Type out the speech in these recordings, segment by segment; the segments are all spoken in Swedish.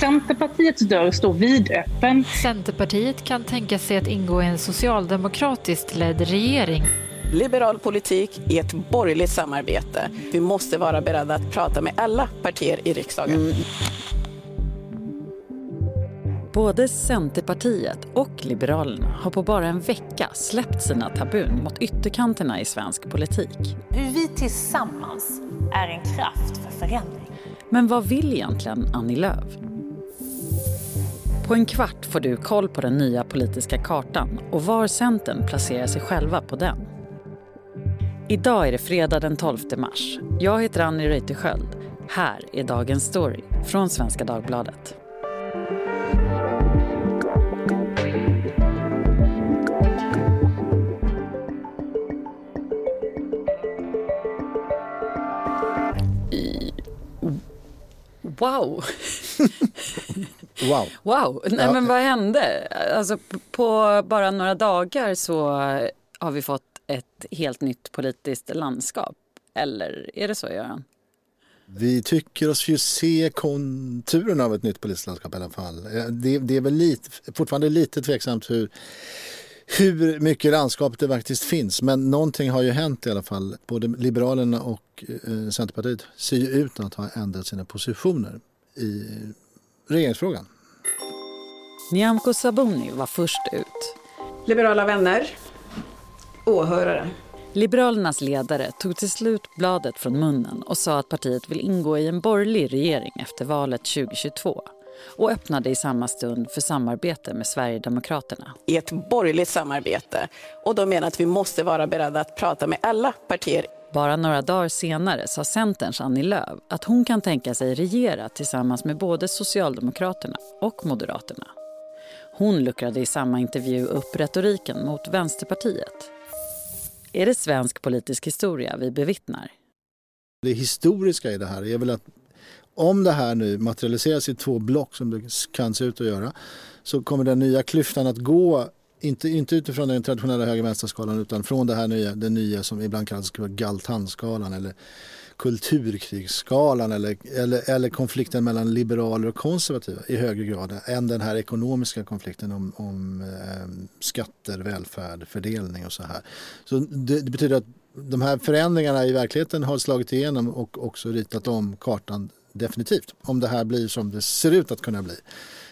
Centerpartiets dörr står vidöppen. Centerpartiet kan tänka sig att ingå i en socialdemokratiskt ledd regering. Liberal politik i ett borgerligt samarbete. Vi måste vara beredda att prata med alla partier i riksdagen. Mm. Både Centerpartiet och Liberalerna har på bara en vecka släppt sina tabun mot ytterkanterna i svensk politik. Hur vi tillsammans är en kraft för förändring. Men vad vill egentligen Annie Lööf? På en kvart får du koll på den nya politiska kartan och var Centern placerar sig själva på den. Idag är det fredag den 12 mars. Jag heter Annie Reuterskiöld. Här är dagens story från Svenska Dagbladet. Wow! wow. Wow! Nej, ja. men vad hände? Alltså, på bara några dagar så har vi fått ett helt nytt politiskt landskap. Eller är det så, Göran? Vi tycker oss ju se konturen av ett nytt politiskt landskap i alla fall. Det, det är väl lite, fortfarande lite tveksamt hur, hur mycket landskap det faktiskt finns. Men någonting har ju hänt i alla fall. Både Liberalerna och eh, Centerpartiet ser ju ut att ha ändrat sina positioner i regeringsfrågan. Nyamko Sabuni var först ut. Liberala vänner, åhörare. Liberalernas ledare tog till slut bladet från munnen och sa att partiet vill ingå i en borgerlig regering efter valet 2022 och öppnade i samma stund för samarbete med Sverigedemokraterna. I ett borgerligt samarbete. Och de menar att vi måste vara beredda att prata med alla partier. Bara några dagar senare sa Centerns Annie Lööf att hon kan tänka sig regera tillsammans med både Socialdemokraterna och Moderaterna. Hon luckrade i samma intervju upp retoriken mot Vänsterpartiet. Är det svensk politisk historia vi bevittnar? Det historiska i det här är väl att om det här nu materialiseras i två block som det kan se ut att göra så kommer den nya klyftan att gå inte, inte utifrån den traditionella höger-vänster-skalan utan från det här nya, det nya som ibland kallas Galtanskalan eller kulturkrigsskalan eller, eller, eller konflikten mellan liberaler och konservativa i högre grad än den här ekonomiska konflikten om, om eh, skatter, välfärd, fördelning och så här. Så det, det, betyder att de här förändringarna i verkligheten har slagit igenom och också ritat om kartan definitivt. Om det här blir som det ser ut att kunna bli.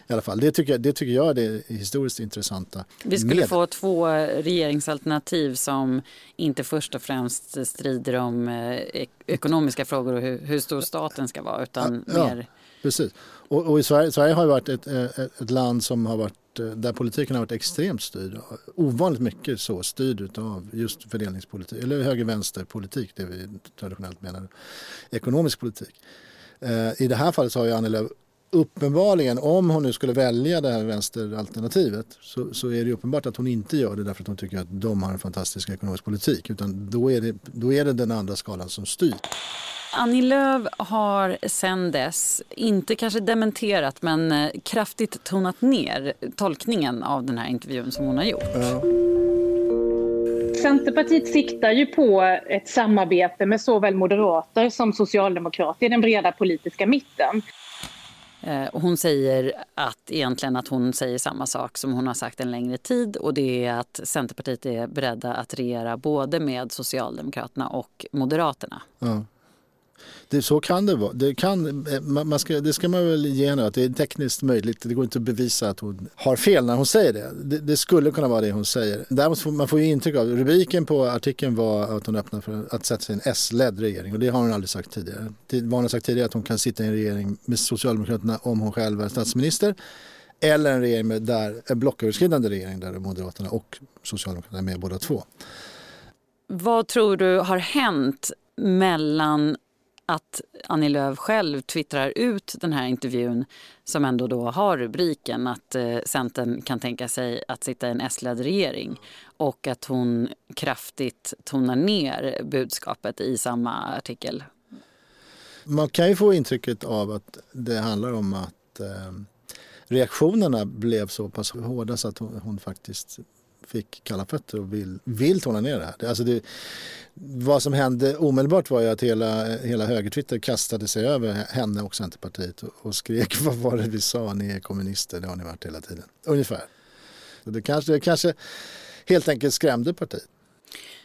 I alla fall. Det, tycker, det tycker jag är det historiskt intressanta. Vi skulle med. få två regeringsalternativ som inte först och främst strider om eh, ekonomiska frågor och hur, hur stor staten ska vara utan ja, mer... precis. Och, och, i Sverige, Sverige har ju varit ett, ett, ett, land som har varit eh, där politiken har varit extremt styrd. Ovanligt mycket så styrd av just fördelningspolitik eller höger-vänster-politik, det vi traditionellt menar. Ekonomisk politik. Eh, I det här fallet så har ju Annie Lööf uppenbarligen, om hon nu skulle välja det här vänsteralternativet så, så är det uppenbart att hon inte gör det därför att hon tycker att de har en fantastisk ekonomisk politik. Utan då är det, då är det den andra skalan som styr. Annie Lööf har sen dess, inte kanske dementerat men eh, kraftigt tonat ner tolkningen av den här intervjun som hon har gjort. Ja. Centerpartiet siktar ju på ett samarbete med såväl moderater som socialdemokrater i den breda politiska mitten. Eh, och hon säger att egentligen att hon säger samma sak som hon har sagt en längre tid och det är att Centerpartiet är beredda att regera både med Socialdemokraterna och Moderaterna. Ja. Det, så kan det vara. Det, kan, eh, man ska, det ska man väl ge henne att det är tekniskt möjligt. Det går inte att bevisa att hon har fel när hon säger det. Det, det skulle kunna vara det hon säger. Däremot får man får ju intryck av, rubriken på artikeln var att hon öppnar för att sätta sig i en S-ledd regering och det har hon aldrig sagt tidigare. Vad hon har sagt tidigare är att hon kan sitta i en regering med Socialdemokraterna om hon själv är statsminister. Eller en regering med där, en blocköverskridande regering där Moderaterna och Socialdemokraterna är med båda två. Vad tror du har hänt mellan att Annie Lööf själv twittrar ut den här intervjun som ändå då har rubriken att eh, Centern kan tänka sig att sitta i en S-ledd regering och att hon kraftigt tonar ner budskapet i samma artikel. Man kan ju få intrycket av att det handlar om att eh, reaktionerna blev så pass hårda så att hon, hon faktiskt fick kalla fötter och vill, vill tona ner det här. Alltså det, vad som hände omedelbart var ju att hela, hela högertwitter kastade sig över henne och Centerpartiet och, och skrek vad var det vi sa, ni är kommunister, det har ni varit hela tiden. Ungefär. Så det kanske, det kanske helt enkelt skrämde partiet.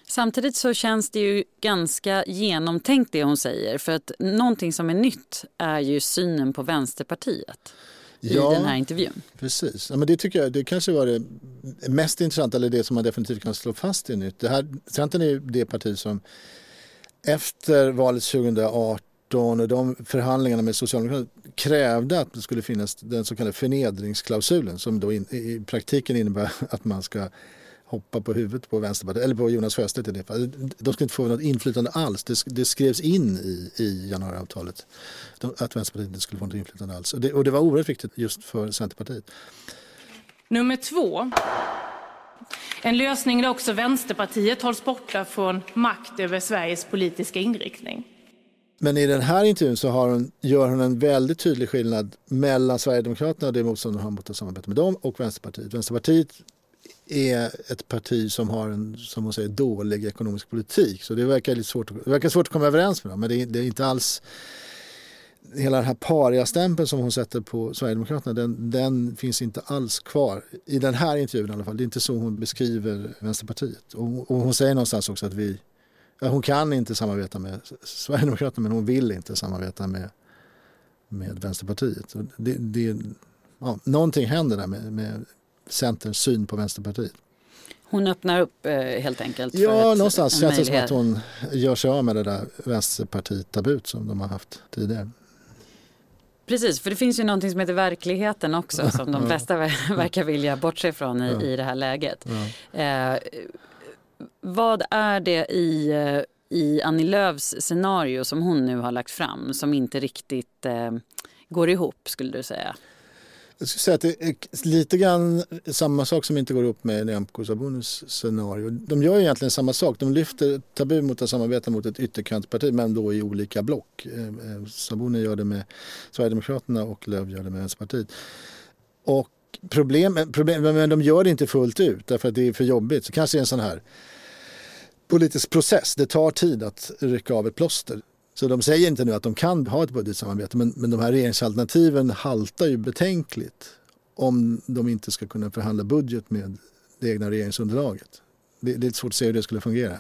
Samtidigt så känns det ju ganska genomtänkt det hon säger. För att någonting som är nytt är ju synen på Vänsterpartiet ja, i den här intervjun. Precis. Ja, men det tycker jag det kanske var det mest intressanta eller det som man definitivt kan slå fast i nytt. Det här, Centern är det parti som efter valet 2018 och de förhandlingarna med Socialdemokraterna krävde att det skulle finnas den så kallade förnedringsklausulen som då in, i praktiken innebär att man ska hoppa på huvudet på Vänsterpartiet, eller på Jonas Sjöstedt i det fallet. De ska inte få något inflytande alls. Det, det skrevs in i, i januariavtalet att Vänsterpartiet inte skulle få något inflytande alls. Och det, och det var oerhört viktigt just för Centerpartiet. Nummer två. En lösning där också Vänsterpartiet hålls borta från makt över Sveriges politiska inriktning. Men i den här intervjun så hon, gör hon en väldigt tydlig skillnad mellan Sverigedemokraterna och det motstånd hon har mot att samarbeta med dem och Vänsterpartiet. Vänsterpartiet är ett parti som har en som hon säger, dålig ekonomisk politik. Så det verkar, lite svårt, det verkar svårt att komma överens med dem. Men det är, det är inte alls... Hela den här paria-stämpeln som hon sätter på Sverigedemokraterna den, den, finns inte alls kvar. I den här intervjun i alla fall. Det är inte så hon beskriver Vänsterpartiet. Och, och hon säger någonstans också att vi... hon kan inte samarbeta med Sverigedemokraterna men hon vill inte samarbeta med, med Vänsterpartiet. Det, det, ja, någonting händer där med, med Centerns syn på Vänsterpartiet. Hon öppnar upp eh, helt enkelt? Ja, ett, någonstans känns det som att hon gör sig av med det där Vänsterpartiet-tabut som de har haft tidigare. Precis, för det finns ju någonting som heter verkligheten också som de flesta verkar vilja bortse från i, ja. i det här läget. Ja. Eh, vad är det i, eh, i Annie Lööfs scenario som hon nu har lagt fram som inte riktigt eh, går ihop skulle du säga? Jag skulle säga att det är lite grann samma sak som inte går upp med Nyamko Sabunis scenario. De gör egentligen samma sak. De lyfter tabu mot att samarbeta mot ett ytterkantparti men då i olika block. Eh, eh, Sabuni gör det med Sverigedemokraterna och Löv gör det med Vänsterpartiet. Och problem, eh, problem, men de gör det inte fullt ut därför att det är för jobbigt. Så kanske en sån här politisk process. Det tar tid att rycka av ett plåster. Så de säger inte nu att de kan ha ett budgetsamarbete men, men de här regeringsalternativen haltar ju betänkligt om de inte ska kunna förhandla budget med det egna regeringsunderlaget. Det, det är svårt att se hur det skulle fungera.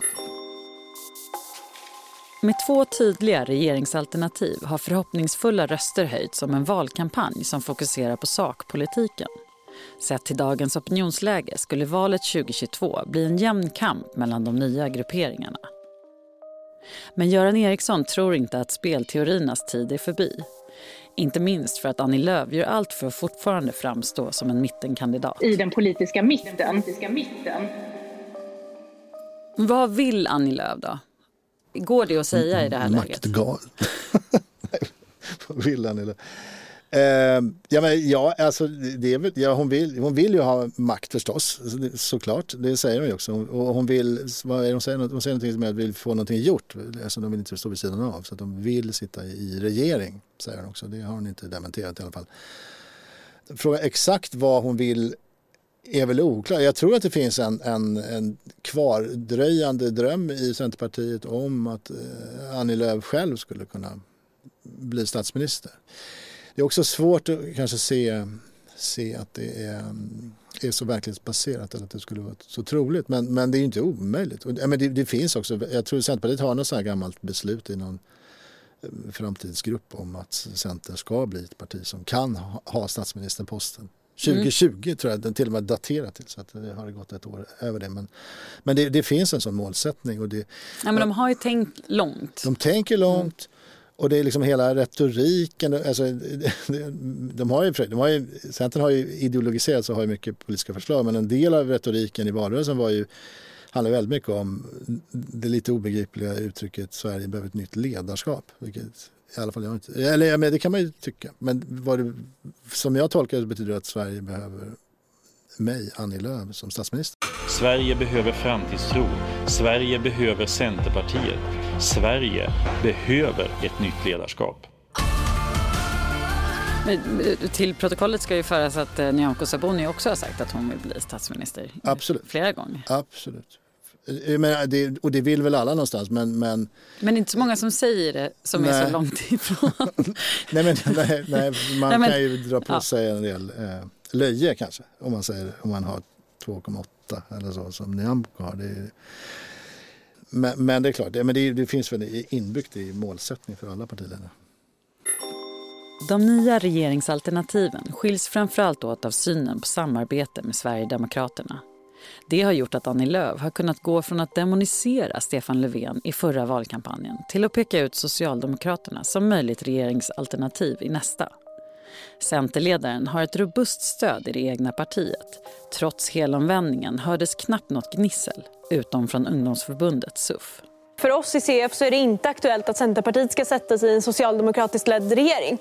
Med två tydliga regeringsalternativ har förhoppningsfulla röster höjts om en valkampanj som fokuserar på sakpolitiken. Sett till dagens opinionsläge skulle valet 2022 bli en jämn kamp mellan de nya grupperingarna. Men Göran Eriksson tror inte att spelteoriernas tid är förbi. Inte minst för att Annie Lööf gör allt för att fortfarande framstå som en mittenkandidat. I den politiska mitten. Politiska mitten. Vad vill Annie Lööf då? Går det att säga i det här läget? Maktgal. Vad vill Annie Lööf? Eh, ja, men, ja, alltså, det är, ja, hon, vill, hon vill ju ha makt förstås, såklart. Det säger hon ju också. Och hon vill, vad är hon säger, hon säger någonting som att vill få någonting gjort. Alltså, de vill inte stå vid sidan av, så att de vill sitta i regering, säger hon också. Det har hon inte dementerat i alla fall. Fråga exakt vad hon vill är väl oklar. Jag tror att det finns en, en, en kvardröjande dröm i Centerpartiet om att eh, Annie Lööf själv skulle kunna bli statsminister. Det är också svårt att kanske se, se att det är, är så verklighetsbaserat eller att det skulle vara så troligt. Men, men det är inte omöjligt. Och, men det, det, finns också, jag tror Centerpartiet har något sådant gammalt beslut i någon eh, framtidsgrupp om att Centern ska bli ett parti som kan ha, ha statsministerposten. 2020 mm. tror jag den till och med daterat till så att det har gått ett år över det. Men, men det, det finns en sån målsättning. Och det, ja, men de har ju tänkt långt. De tänker långt. Och det är liksom hela retoriken. Alltså, de har ju, de har ju, Centern har ju ideologiserat och har ju mycket politiska förslag men en del av retoriken i valrörelsen var ju, handlar väldigt mycket om det lite obegripliga uttrycket Sverige behöver ett nytt ledarskap. Vilket i alla fall jag inte, eller men det kan man ju tycka. Men vad det, som jag tolkar det betyder det att Sverige behöver mig, Annie Lööf, som statsminister. Sverige behöver framtidstro. Sverige behöver Centerpartiet. Sverige behöver ett nytt ledarskap. Till protokollet ska ju föras att eh, Nyamko Sabuni också har sagt att hon vill bli statsminister Absolut. flera gånger. Absolut. Men det, och det vill väl alla någonstans men... Men, men inte så många som säger det som nej. är så långt ifrån. nej, men, nej, nej, man nej, men, kan ju dra på ja. sig en del eh, löje kanske om man, säger, om man har 2,8 eller så som Nyamko har. Det är, men, men, det är klart, det, men det, det finns väl inbyggt i målsättning för alla partiledare. De nya regeringsalternativen skiljs framförallt åt av synen på samarbete med Sverigedemokraterna. Det har gjort att Annie Lööf har kunnat gå från att demonisera Stefan Löfven i förra valkampanjen till att peka ut Socialdemokraterna som möjligt regeringsalternativ i nästa. Centerledaren har ett robust stöd i det egna partiet. Trots helomvändningen hördes knappt något gnissel, utom från ungdomsförbundet SUF. För oss i CF så är det inte aktuellt att Centerpartiet ska sätta sig i en socialdemokratiskt ledd regering.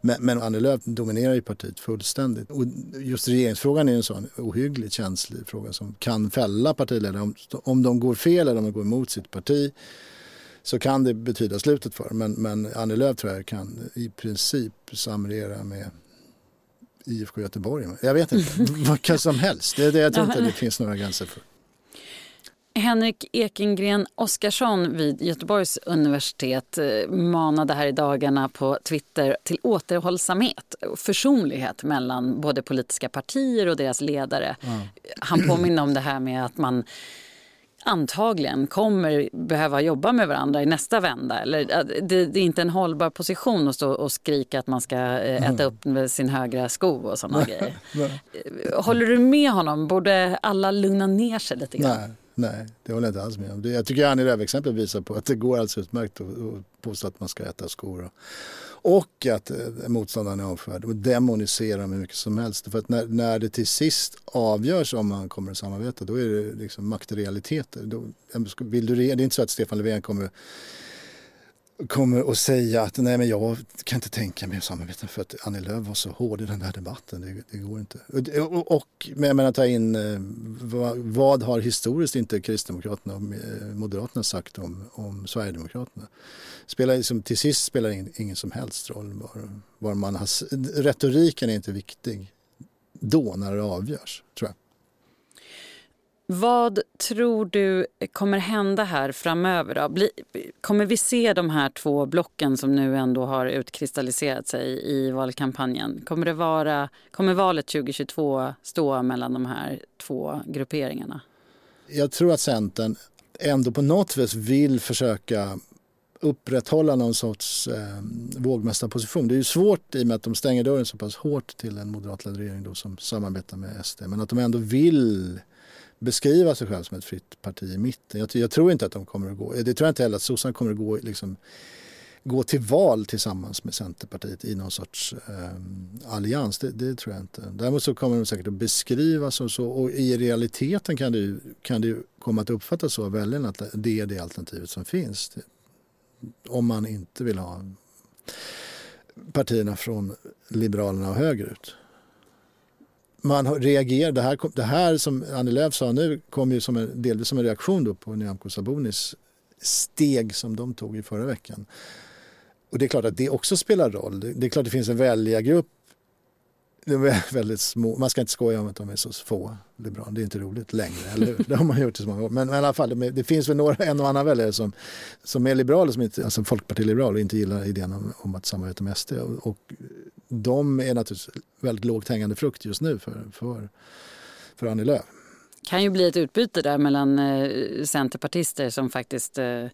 Men, men Annie Lööf dominerar ju partiet fullständigt. Och just regeringsfrågan är en sån ohyggligt känslig fråga som kan fälla partiledare. Om, om de går fel eller om de går emot sitt parti så kan det betyda slutet för men, men Annie Lööf tror jag kan i princip samregera med IFK Göteborg. Jag vet inte, vad som helst. Det, det, jag tror inte det finns några gränser för. Henrik Ekengren Oskarsson vid Göteborgs universitet eh, manade här i dagarna på Twitter till återhållsamhet och försonlighet mellan både politiska partier och deras ledare. Mm. Han påminner om det här med att man antagligen kommer behöva jobba med varandra i nästa vända. Eller, det, det är inte en hållbar position att stå och skrika att man ska eh, äta upp med sin högra sko och sådana grejer. Håller du med honom? Borde alla lugna ner sig lite grann? Nej. Nej, det håller jag inte alls med om. Jag tycker Annie Lööf-exemplet visar på att det går alldeles utmärkt att påstå att man ska äta skor. Och att eh, motståndaren är avförd och demonisera dem hur mycket som helst. För att när, när det till sist avgörs om man kommer att samarbeta då är det liksom maktrealiteter. Då, vill du, det är inte så att Stefan Löfven kommer kommer att säga att nej men jag kan inte tänka mig att samarbeta för att Annie Lööf var så hård i den här debatten. Det, det går inte. Och, och men jag ta in eh, vad, vad, har historiskt inte Kristdemokraterna och eh, Moderaterna sagt om, om Sverigedemokraterna? Spelar, liksom, till sist spelar det ingen som helst roll var, var man har... Retoriken är inte viktig då när det avgörs, tror jag. Vad tror du kommer hända här framöver? Då? Bli, kommer vi se de här två blocken som nu ändå har utkristalliserat sig i valkampanjen? Kommer, det vara, kommer valet 2022 stå mellan de här två grupperingarna? Jag tror att Centern ändå på något vis vill försöka upprätthålla någon sorts eh, vågmästarposition. Det är ju svårt i och med att de stänger dörren så pass hårt till en moderatledd regering då, som samarbetar med SD. Men att de ändå vill beskriva sig själv som ett fritt parti i mitten. Jag, jag, tror inte att de kommer att gå, det tror jag inte heller att sossarna kommer att gå, liksom, gå till val tillsammans med Centerpartiet i någon sorts eh, allians. Det, det, tror jag inte. Däremot så kommer de säkert att beskrivas som så och i realiteten kan det, ju kan det ju komma att uppfattas så av väljarna att det är det alternativet som finns. Om man inte vill ha partierna från Liberalerna och högerut man reagerar, det här, det här som Annie Lööf sa nu kom ju som en, delvis som en reaktion då på Nyamko Sabunis steg som de tog i förra veckan. Och det är klart att det också spelar roll. Det, det är klart att det finns en väljargrupp de är väldigt små. Man ska inte skoja om att de är så få liberaler. Det är inte roligt längre, eller hur? Det har man gjort i så många år. Men, men i alla fall, det finns väl några, en och annan väljare som, som är liberaler, som inte, alltså folkpartiliberaler och inte gillar idén om, om att samarbeta med SD. Och, och de är naturligtvis väldigt lågt hängande frukt just nu för, för, för Annie Lööf kan ju bli ett utbyte där mellan eh, centerpartister som faktiskt eh,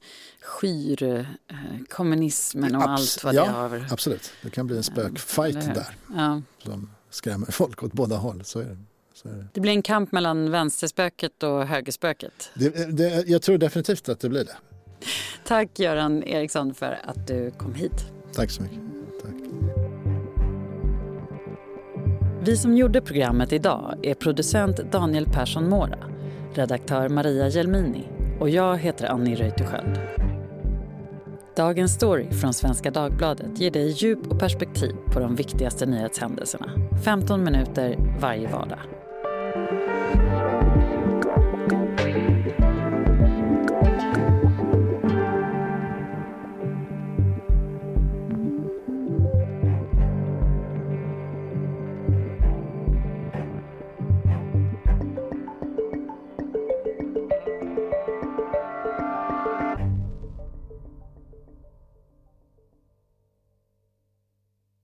skyr eh, kommunismen och Abs allt vad ja, det har. Absolut, det kan bli en spökfight där ja. som skrämmer folk åt båda håll. Så är det. Så är det. det blir en kamp mellan vänsterspöket och högerspöket. Det, det, jag tror definitivt att det blir det. Tack Göran Eriksson för att du kom hit. Tack så mycket. Vi som gjorde programmet idag är producent Daniel Persson Mora, redaktör Maria Gelmini och jag heter Annie Reuterskiöld. Dagens story från Svenska Dagbladet ger dig djup och perspektiv på de viktigaste nyhetshändelserna. 15 minuter varje vardag.